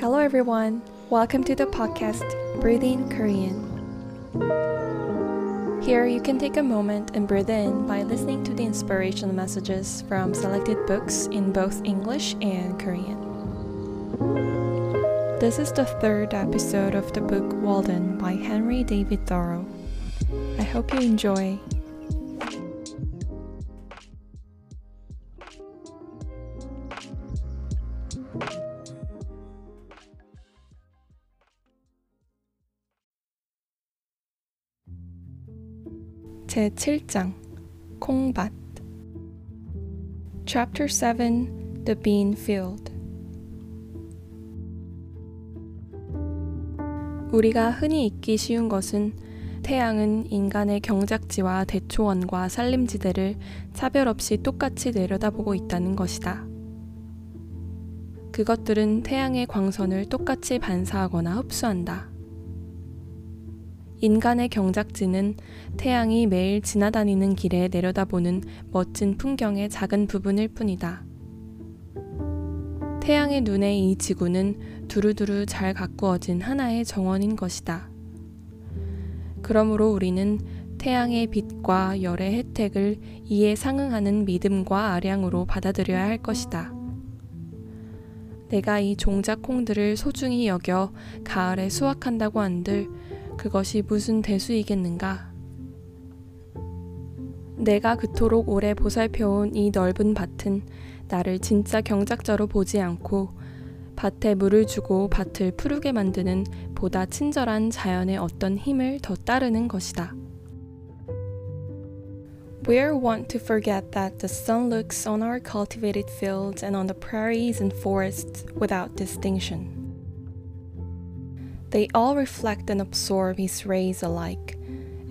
Hello, everyone. Welcome to the podcast Breathing Korean. Here, you can take a moment and breathe in by listening to the inspirational messages from selected books in both English and Korean. This is the third episode of the book Walden by Henry David Thoreau. I hope you enjoy. 제7장 콩밭 Chapter 7 The Bean Field 우리가 흔히 잊기 쉬운 것은 태양은 인간의 경작지와 대초원과 산림지대를 차별 없이 똑같이 내려다보고 있다는 것이다. 그것들은 태양의 광선을 똑같이 반사하거나 흡수한다. 인간의 경작지는 태양이 매일 지나다니는 길에 내려다보는 멋진 풍경의 작은 부분일 뿐이다. 태양의 눈에 이 지구는 두루두루 잘 가꾸어진 하나의 정원인 것이다. 그러므로 우리는 태양의 빛과 열의 혜택을 이에 상응하는 믿음과 아량으로 받아들여야 할 것이다. 내가 이 종자콩들을 소중히 여겨 가을에 수확한다고 한들 그것이 무슨 대수이겠는가? 내가 그토록 오래 보살펴온 이 넓은 밭은 나를 진짜 경작자로 보지 않고 밭에 물을 주고 밭을 푸르게 만드는 보다 친절한 자연의 어떤 힘을 더 따르는 것이다. We are wont to forget that the sun looks on our cultivated fields and on the prairies and forests without distinction. They all reflect and absorb his rays alike,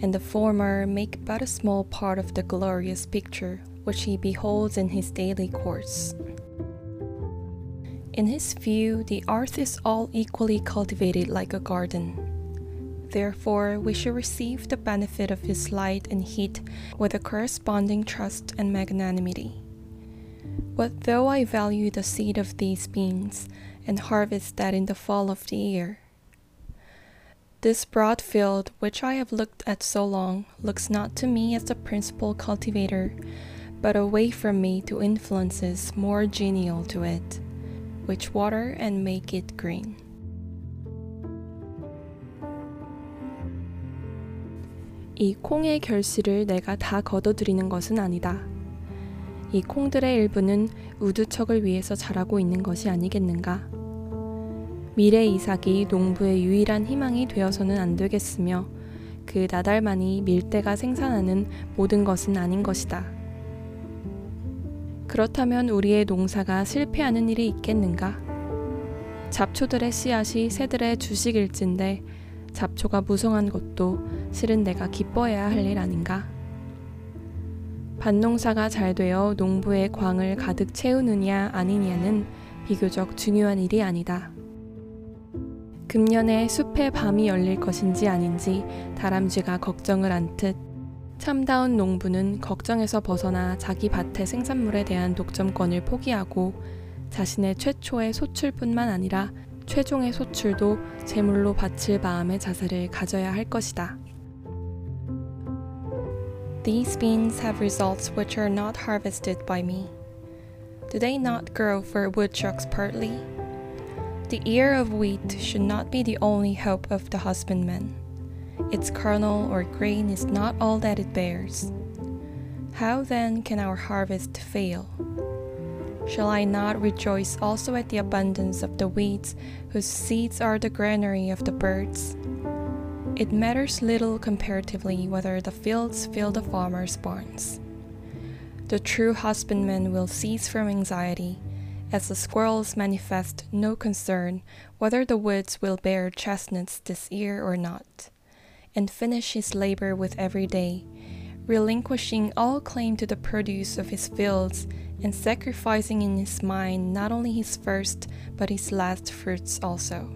and the former make but a small part of the glorious picture which he beholds in his daily course. In his view, the earth is all equally cultivated like a garden. Therefore, we should receive the benefit of his light and heat with a corresponding trust and magnanimity. What though I value the seed of these beans, and harvest that in the fall of the year? This broad field, which I have looked at so long, looks not to me as the principal cultivator, but away from me to influences more genial to it, which water and make it green. 이 콩의 결실을 내가 다 거둬들이는 것은 아니다. 이 콩들의 일부는 우두척을 위해서 자라고 있는 것이 아니겠는가? 미래 이삭이 농부의 유일한 희망이 되어서는 안 되겠으며 그 나달만이 밀대가 생산하는 모든 것은 아닌 것이다. 그렇다면 우리의 농사가 실패하는 일이 있겠는가? 잡초들의 씨앗이 새들의 주식일진데 잡초가 무성한 것도 실은 내가 기뻐해야 할 일 아닌가? 밭농사가 잘 되어 농부의 광을 가득 채우느냐 아니냐는 비교적 중요한 일이 아니다. 금년에 숲의 밤이 열릴 것인지 아닌지 다람쥐가 걱정을 안듯 참다운 농부는 걱정에서 벗어나 자기 밭의 생산물에 대한 독점권을 포기하고 자신의 최초의 소출뿐만 아니라 최종의 소출도 제물로 바칠 마음의 자세를 가져야 할 것이다. These beans have results which are not harvested by me. Do they not grow for woodchucks partly? The ear of wheat should not be the only hope of the husbandman. Its kernel or grain is not all that it bears. How then can our harvest fail? Shall I not rejoice also at the abundance of the weeds, whose seeds are the granary of the birds? It matters little comparatively whether the fields fill the farmer's barns. The true husbandman will cease from anxiety, as the squirrels manifest no concern whether the woods will bear chestnuts this year or not, and finish his labor with every day, relinquishing all claim to the produce of his fields and sacrificing in his mind not only his first but his last fruits also.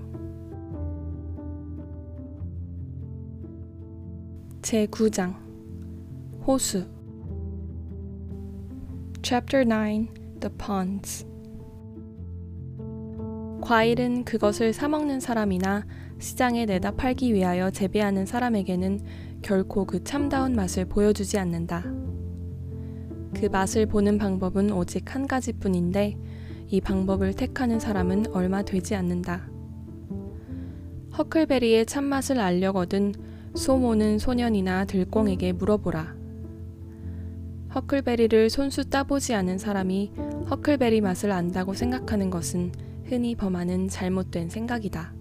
제9장 호수 Chapter 9 The Ponds 과일은 그것을 사먹는 사람이나 시장에 내다 팔기 위하여 재배하는 사람에게는 결코 그 참다운 맛을 보여주지 않는다. 그 맛을 보는 방법은 오직 한 가지 뿐인데 이 방법을 택하는 사람은 얼마 되지 않는다. 허클베리의 참맛을 알려거든 소모는 소년이나 들공에게 물어보라. 허클베리를 손수 따보지 않은 사람이 허클베리 맛을 안다고 생각하는 것은 흔히 범하는 잘못된 생각이다.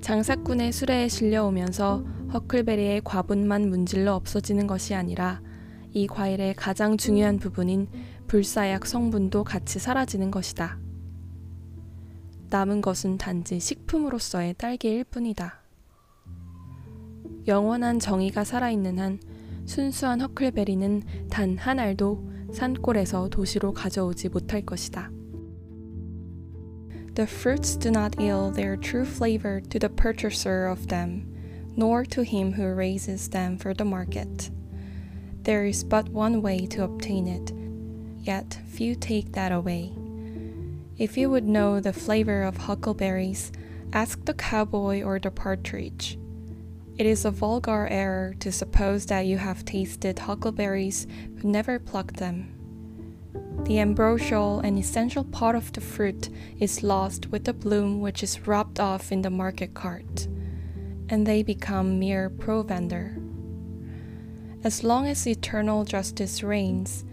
장사꾼의 수레에 실려오면서 허클베리의 과분만 문질러 없어지는 것이 아니라 이 과일의 가장 중요한 부분인 불사약 성분도 같이 사라지는 것이다. 남은 것은 단지 식품으로서의 딸기일 뿐이다. 영원한 정의가 살아있는 한 순수한 허클베리는 단 한 알도 산골에서 도시로 가져오지 못할 것이다. The fruits do not yield their true flavor to the purchaser of them, nor to him who raises them for the market. There is but one way to obtain it, yet few take that away. If you would know the flavor of huckleberries, ask the cowboy or the partridge. It is a vulgar error to suppose that you have tasted huckleberries but never plucked them. The ambrosial and essential part of the fruit is lost with the bloom which is rubbed off in the market cart, and they become mere provender. As long as eternal justice reigns,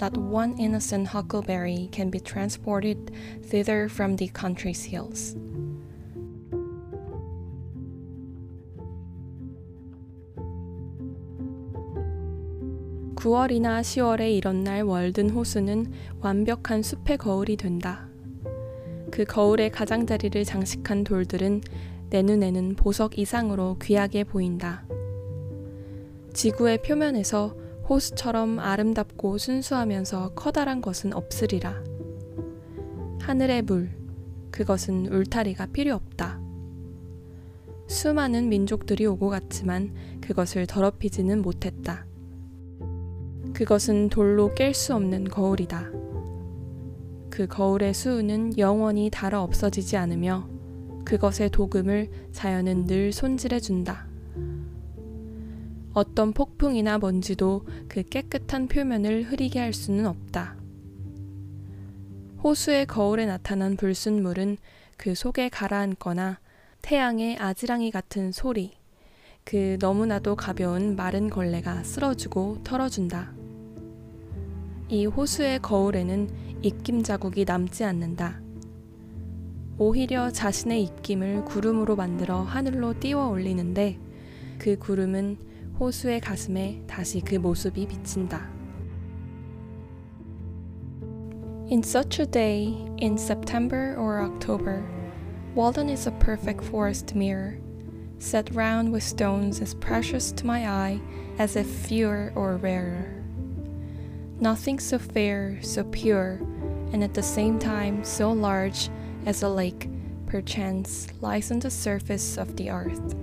not one innocent huckleberry can be transported thither from the country's hills. 9월이나 10월에 이런 날 월든 호수는 완벽한 숲의 거울이 된다. 그 거울의 가장자리를 장식한 돌들은 내 눈에는 보석 이상으로 귀하게 보인다. 지구의 표면에서 호수처럼 아름답고 순수하면서 커다란 것은 없으리라. 하늘의 물, 그것은 울타리가 필요 없다. 수많은 민족들이 오고 갔지만 그것을 더럽히지는 못했다. 그것은 돌로 깰 수 없는 거울이다. 그 거울의 수은은 영원히 닳아 없어지지 않으며 그것의 도금을 자연은 늘 손질해 준다. 어떤 폭풍이나 먼지도 그 깨끗한 표면을 흐리게 할 수는 없다. 호수의 거울에 나타난 불순물은 그 속에 가라앉거나 태양의 아지랑이 같은 소리, 그 너무나도 가벼운 마른 걸레가 쓸어주고 털어준다. 이 호수의 거울에는 입김 자국이 남지 않는다. 오히려 자신의 입김을 구름으로 만들어 하늘로 띄워 올리는데 그 구름은 호수의 가슴에 다시 그 모습이 비친다. In such a day, in September or October, Walden is a perfect forest mirror, set round with stones as precious to my eye as if fewer or rarer. Nothing so fair, so pure, and at the same time so large as a lake, perchance, lies on the surface of the earth.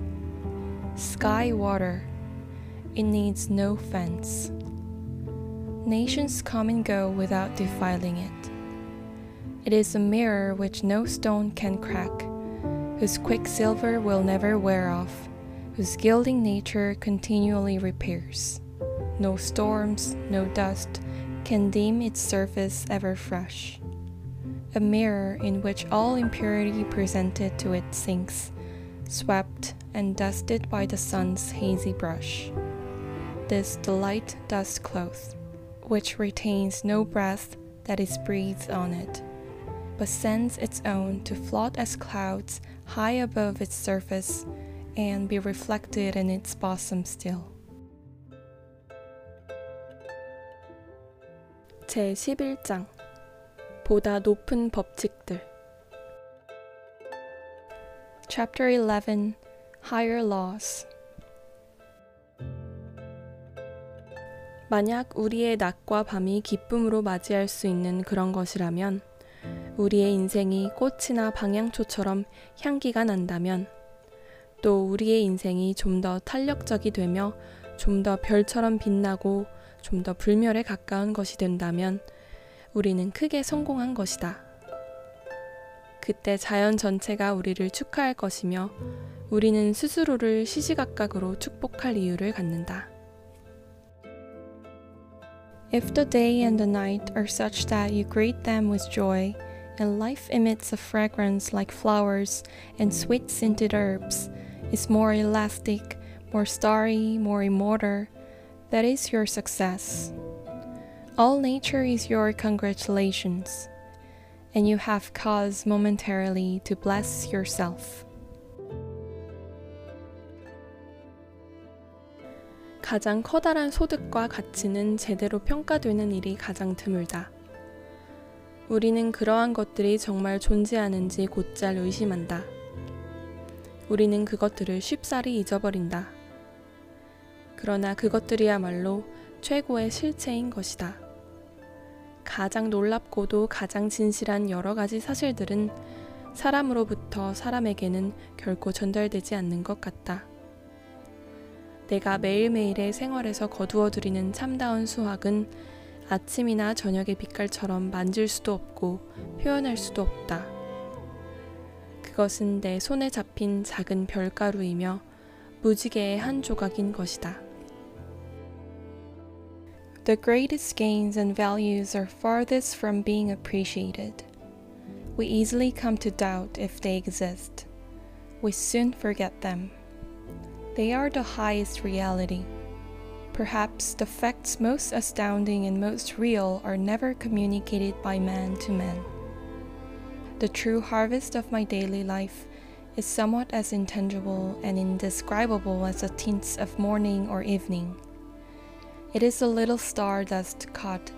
Sky water, it needs no fence. Nations come and go without defiling it. It is a mirror which no stone can crack, whose quicksilver will never wear off, whose gilding nature continually repairs. No storms, no dust can deem its surface ever fresh. A mirror in which all impurity presented to it sinks, swept and dusted by the sun's hazy brush. This the light dust cloth, which retains no breath that is breathed on it, but sends its own to float as clouds high above its surface and be reflected in its bosom still. 제 11장 보다 높은 법칙들. Chapter 11 Higher Laws. 만약 우리의 낮과 밤이 기쁨으로 맞이할 수 있는 그런 것이라면 우리의 인생이 꽃이나 방향초처럼 향기가 난다면 또 우리의 인생이 좀 더 탄력적이 되며 좀 더 별처럼 빛나고 좀 더 불멸에 가까운 것이 된다면 우리는 크게 성공한 것이다. 그때 자연 전체가 우리를 축하할 것이며 우리는 스스로를 시시각각으로 축복할 이유를 갖는다. If the day and the night are such that you greet them with joy, and life emits a fragrance like flowers and sweet scented herbs, is more elastic, more starry, more immortal, that is your success. All nature is your congratulations, and you have cause momentarily to bless yourself. 가장 커다란 소득과 가치는 제대로 평가되는 일이 가장 드물다. 우리는 그러한 것들이 정말 존재하는지 곧잘 의심한다. 우리는 그것들을 쉽사리 잊어버린다. 그러나 그것들이야말로 최고의 실체인 것이다. 가장 놀랍고도 가장 진실한 여러 가지 사실들은 사람으로부터 사람에게는 결코 전달되지 않는 것 같다. 내가 매일매일의 생활에서 거두어들이는 참다운 수학은 아침이나 저녁의 빛깔처럼 만질 수도 없고 표현할 수도 없다. 그것은 내 손에 잡힌 작은 별가루이며 무지개의 한 조각인 것이다. The greatest gains and values are farthest from being appreciated. We easily come to doubt if they exist. We soon forget them. They are the highest reality. Perhaps the facts most astounding and most real are never communicated by man to man. The true harvest of my daily life is somewhat as intangible and indescribable as the tints of morning or evening. It is a little star dust caught,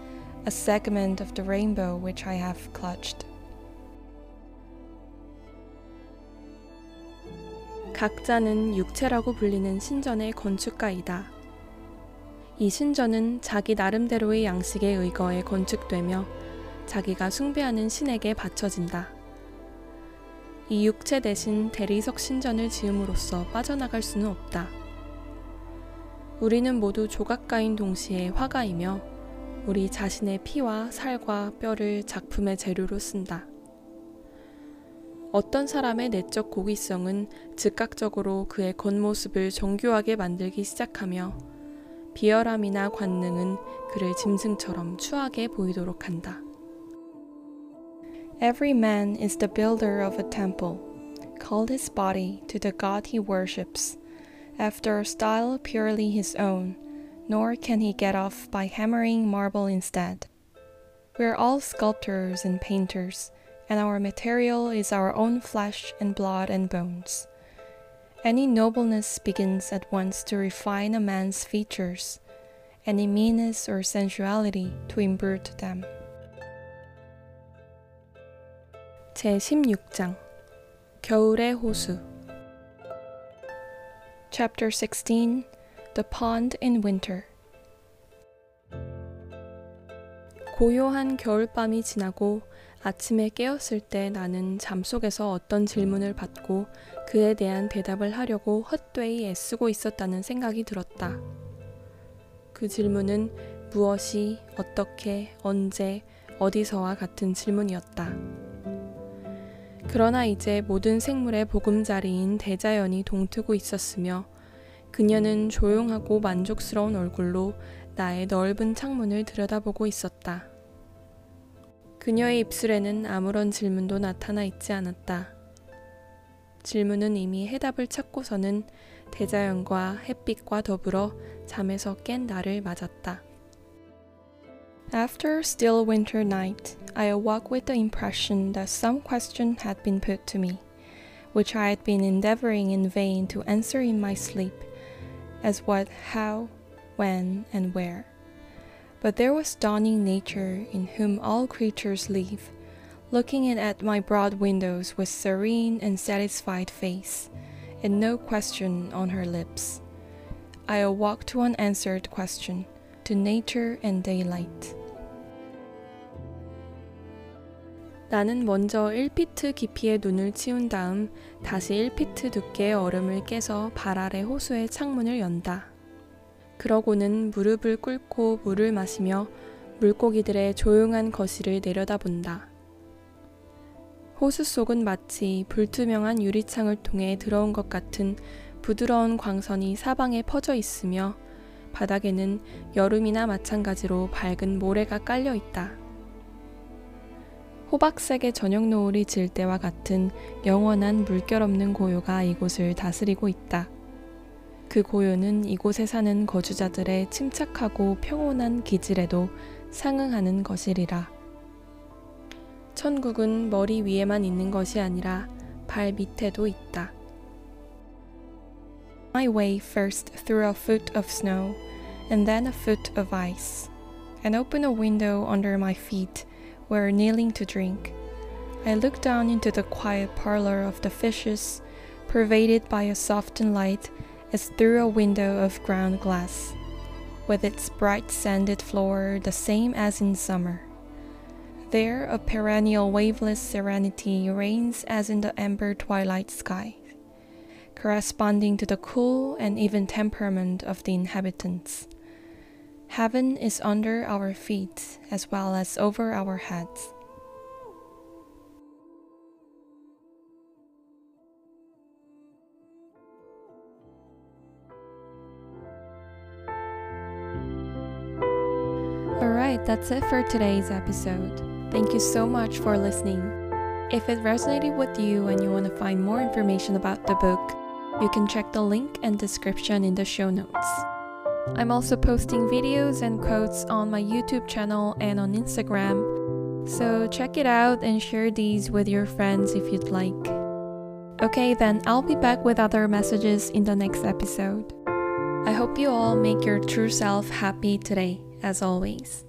a segment of the rainbow which I have clutched. 각자는 육체라고 불리는 신전의 건축가이다. 이 신전은 자기 나름대로의 양식에 의거해 건축되며 자기가 숭배하는 신에게 바쳐진다. 이 육체 대신 대리석 신전을 지음으로써 빠져나갈 수는 없다. 우리는 모두 조각가인 동시에 화가이며 우리 자신의 피와 살과 뼈를 작품의 재료로 쓴다. 어떤 사람의 내적 고귀성은 즉각적으로 그의 겉모습을 정교하게 만들기 시작하며 비열함이나 관능은 그를 짐승처럼 추하게 보이도록 한다. Every man is the builder of a temple, called his body to the God he worships, after a style purely his own, nor can he get off by hammering marble instead. We are all sculptors and painters, and our material is our own flesh and blood and bones. Any nobleness begins at once to refine a man's features, any meanness or sensuality to imbrute them. 제16장 겨울의 호수 Chapter 16 The Pond in Winter 고요한 겨울밤이 지나고 아침에 깨었을 때 나는 잠속에서 어떤 질문을 받고 그에 대한 대답을 하려고 헛되이 애쓰고 있었다는 생각이 들었다. 그 질문은 무엇이, 어떻게, 언제, 어디서와 같은 질문이었다. 그러나 이제 모든 생물의 보금자리인 대자연이 동트고 있었으며 그녀는 조용하고 만족스러운 얼굴로 나의 넓은 창문을 들여다보고 있었다. 그녀의 입술에는 아무런 질문도 나타나 있지 않았다. 질문은 이미 해답을 찾고서는 대자연과 햇빛과 더불어 잠에서 깬 나를 맞았다. After a still winter night, I awoke with the impression that some question had been put to me, which I had been endeavoring in vain to answer in my sleep, as what, how, when, and where. But there was dawning nature in whom all creatures live, looking in at my broad windows with serene and satisfied face, and no question on her lips. I awoke to an answered question, to nature and daylight. 나는 먼저 1피트 깊이의 눈을 치운 다음 다시 1피트 두께의 얼음을 깨서 발 아래 호수의 창문을 연다. 그러고는 무릎을 꿇고 물을 마시며 물고기들의 조용한 거실을 내려다본다. 호수 속은 마치 불투명한 유리창을 통해 들어온 것 같은 부드러운 광선이 사방에 퍼져 있으며 바닥에는 여름이나 마찬가지로 밝은 모래가 깔려 있다. 호박색의 저녁 노을이 질 때와 같은 영원한 물결 없는 고요가 이곳을 다스리고 있다. 그 고요는 이곳에 사는 거주자들의 침착하고 평온한 기질에도 상응하는 것이리라. 천국은 머리 위에만 있는 것이 아니라 발 밑에도 있다. My way first through a foot of snow, and then a foot of ice, and open a window under my feet where kneeling to drink. I looked down into the quiet parlor of the fishes, pervaded by a softened light as through a window of ground glass, with its bright sanded floor the same as in summer. There, a perennial waveless serenity reigns as in the amber twilight sky, corresponding to the cool and even temperament of the inhabitants. Heaven is under our feet as well as over our heads. Alright, that's it for today's episode. Thank you so much for listening. If it resonated with you and you want to find more information about the book, you can check the link and description in the show notes. I'm also posting videos and quotes on my YouTube channel and on Instagram, so check it out and share these with your friends if you'd like. Okay, then I'll be back with other messages in the next episode. I hope you all make your true self happy today, as always.